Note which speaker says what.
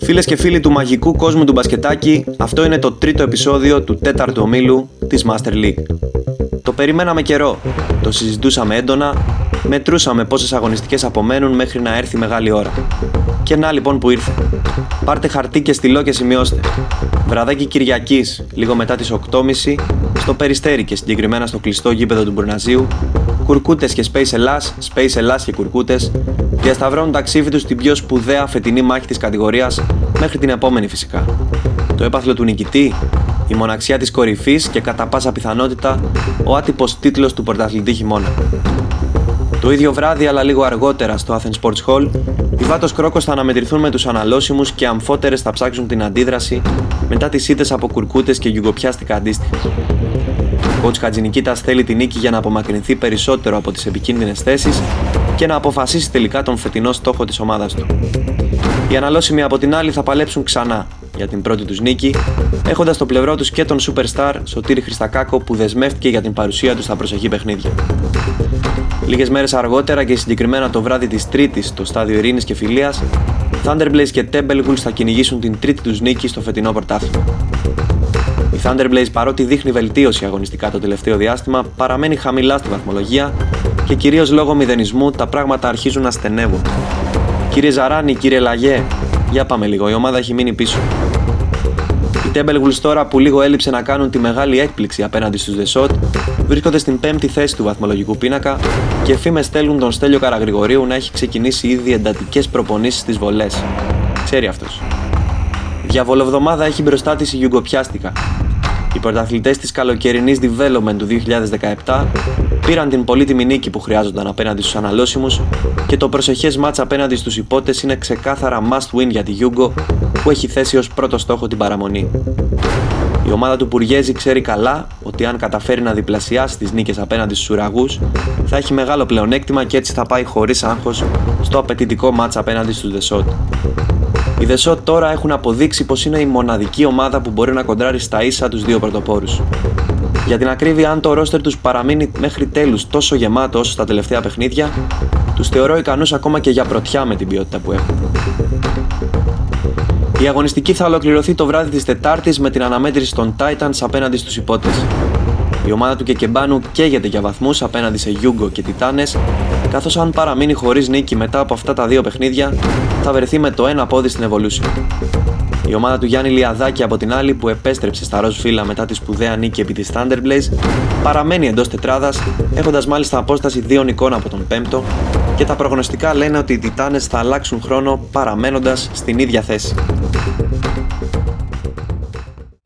Speaker 1: Φίλες και φίλοι του μαγικού κόσμου του μπασκετάκι, αυτό είναι το τρίτο επεισόδιο του τέταρτου ομίλου της Master League. Το περιμέναμε καιρό, το συζητούσαμε έντονα, μετρούσαμε πόσες αγωνιστικές απομένουν μέχρι να έρθει μεγάλη ώρα. Και να λοιπόν που ήρθε. Πάρτε χαρτί και στυλό και σημειώστε. Βραδάκι Κυριακής, λίγο μετά τις 8.30, στο Περιστέρι και συγκεκριμένα στο κλειστό γήπεδο του Μπουρναζίου, κουρκούτες και Space Ελλάς, Space Ελλάς και κουρκούτες, διασταυρώνουν ταξίδι τους στην πιο σπουδαία φετινή μάχη της κατηγορίας μέχρι την επόμενη φυσικά. Το έπαθλο του νικητή, η μοναξιά της κορυφής και κατά πάσα πιθανότητα ο άτυπος τίτλος του πρωταθλητή χειμώνα. Το ίδιο βράδυ, αλλά λίγο αργότερα στο Athens Sports Hall, οι Βάτος Κρόκος θα αναμετρηθούν με τους αναλώσιμους και αμφότερες θα ψάξουν την αντίδραση μετά τις ήττες από κουρκούτες και γιουγκοπιάστικα αντίστοιχα. Ο coach Χατζηνικίτας θέλει την νίκη για να απομακρυνθεί περισσότερο από τις επικίνδυνες θέσεις και να αποφασίσει τελικά τον φετινό στόχο της ομάδας του. Οι αναλώσιμοι από την άλλη θα παλέψουν ξανά για την πρώτη τους νίκη, έχοντας στο πλευρό τους και τον superstar Σωτήρη Χριστακάκο που δεσμεύτηκε για την παρουσία του στα προσεχή παιχνίδια. Λίγες μέρες αργότερα και συγκεκριμένα το βράδυ της Τρίτης στο στάδιο Ειρήνης και Φιλίας, Thunderblaze και Templeguls θα κυνηγήσουν την τρίτη τους νίκη στο φετινό πρωτάθλημα. Η Thunderblaze παρότι δείχνει βελτίωση αγωνιστικά το τελευταίο διάστημα, παραμένει χαμηλά στη βαθμολογία και κυρίως λόγω μηδενισμού τα πράγματα αρχίζουν να στενεύουν. Κύριε Ζαράνη, κύριε Λαγέ, για πάμε λίγο, η ομάδα έχει μείνει πίσω. Templeguls τώρα που λίγο έλειψε να κάνουν τη μεγάλη έκπληξη απέναντι στους Δεσότ βρίσκονται στην πέμπτη θέση του βαθμολογικού πίνακα και φήμε στέλνουν τον Στέλιο Καραγρηγορίου να έχει ξεκινήσει ήδη εντατικές προπονήσεις στις βολές. Ξέρει αυτός. Διαβολοβδομάδα έχει μπροστά της η Γιουγκοπιάστικα. Οι πρωταθλητές της καλοκαιρινής development του 2017 πήραν την πολύτιμη νίκη που χρειάζονταν απέναντι στους αναλώσιμους και το προσεχές μάτσα απέναντι στους υπότες είναι ξεκάθαρα must win για τη Γιούγκο που έχει θέσει ως πρώτο στόχο την παραμονή. Η ομάδα του Πουργέζη ξέρει καλά ότι αν καταφέρει να διπλασιάσει τις νίκες απέναντι στους ουραγούς, θα έχει μεγάλο πλεονέκτημα και έτσι θα πάει χωρίς άγχος στο απαιτητικό μάτσα απέναντι στους Δεσότ. Οι Δεσότ τώρα έχουν αποδείξει πως είναι η μοναδική ομάδα που μπορεί να κοντράρει στα ίσα τους δύο πρωτοπόρους. Για την ακρίβεια, αν το ρόστερ τους παραμείνει μέχρι τέλους τόσο γεμάτο όσο στα τελευταία παιχνίδια, τους θεωρώ ικανούς ακόμα και για πρωτιά με την ποιότητα που έχουν. Η αγωνιστική θα ολοκληρωθεί το βράδυ της Τετάρτης με την αναμέτρηση των Titans απέναντι στους υπότε. Η ομάδα του Κεκεμπάνου καίγεται για βαθμούς απέναντι σε Γιούγκο και Τιτάνες, καθώς αν παραμείνει χωρίς νίκη μετά από αυτά τα δύο παιχνίδια, θα βρεθεί με το ένα πόδι στην Evolution. Η ομάδα του Γιάννη Λιαδάκη από την άλλη που επέστρεψε στα ροζ φύλλα μετά τη σπουδαία νίκη επί της Thunderblaze παραμένει εντός τετράδας, έχοντας μάλιστα απόσταση δύο νικών από τον πέμπτο και τα προγνωστικά λένε ότι οι Τιτάνες θα αλλάξουν χρόνο παραμένοντας στην ίδια θέση.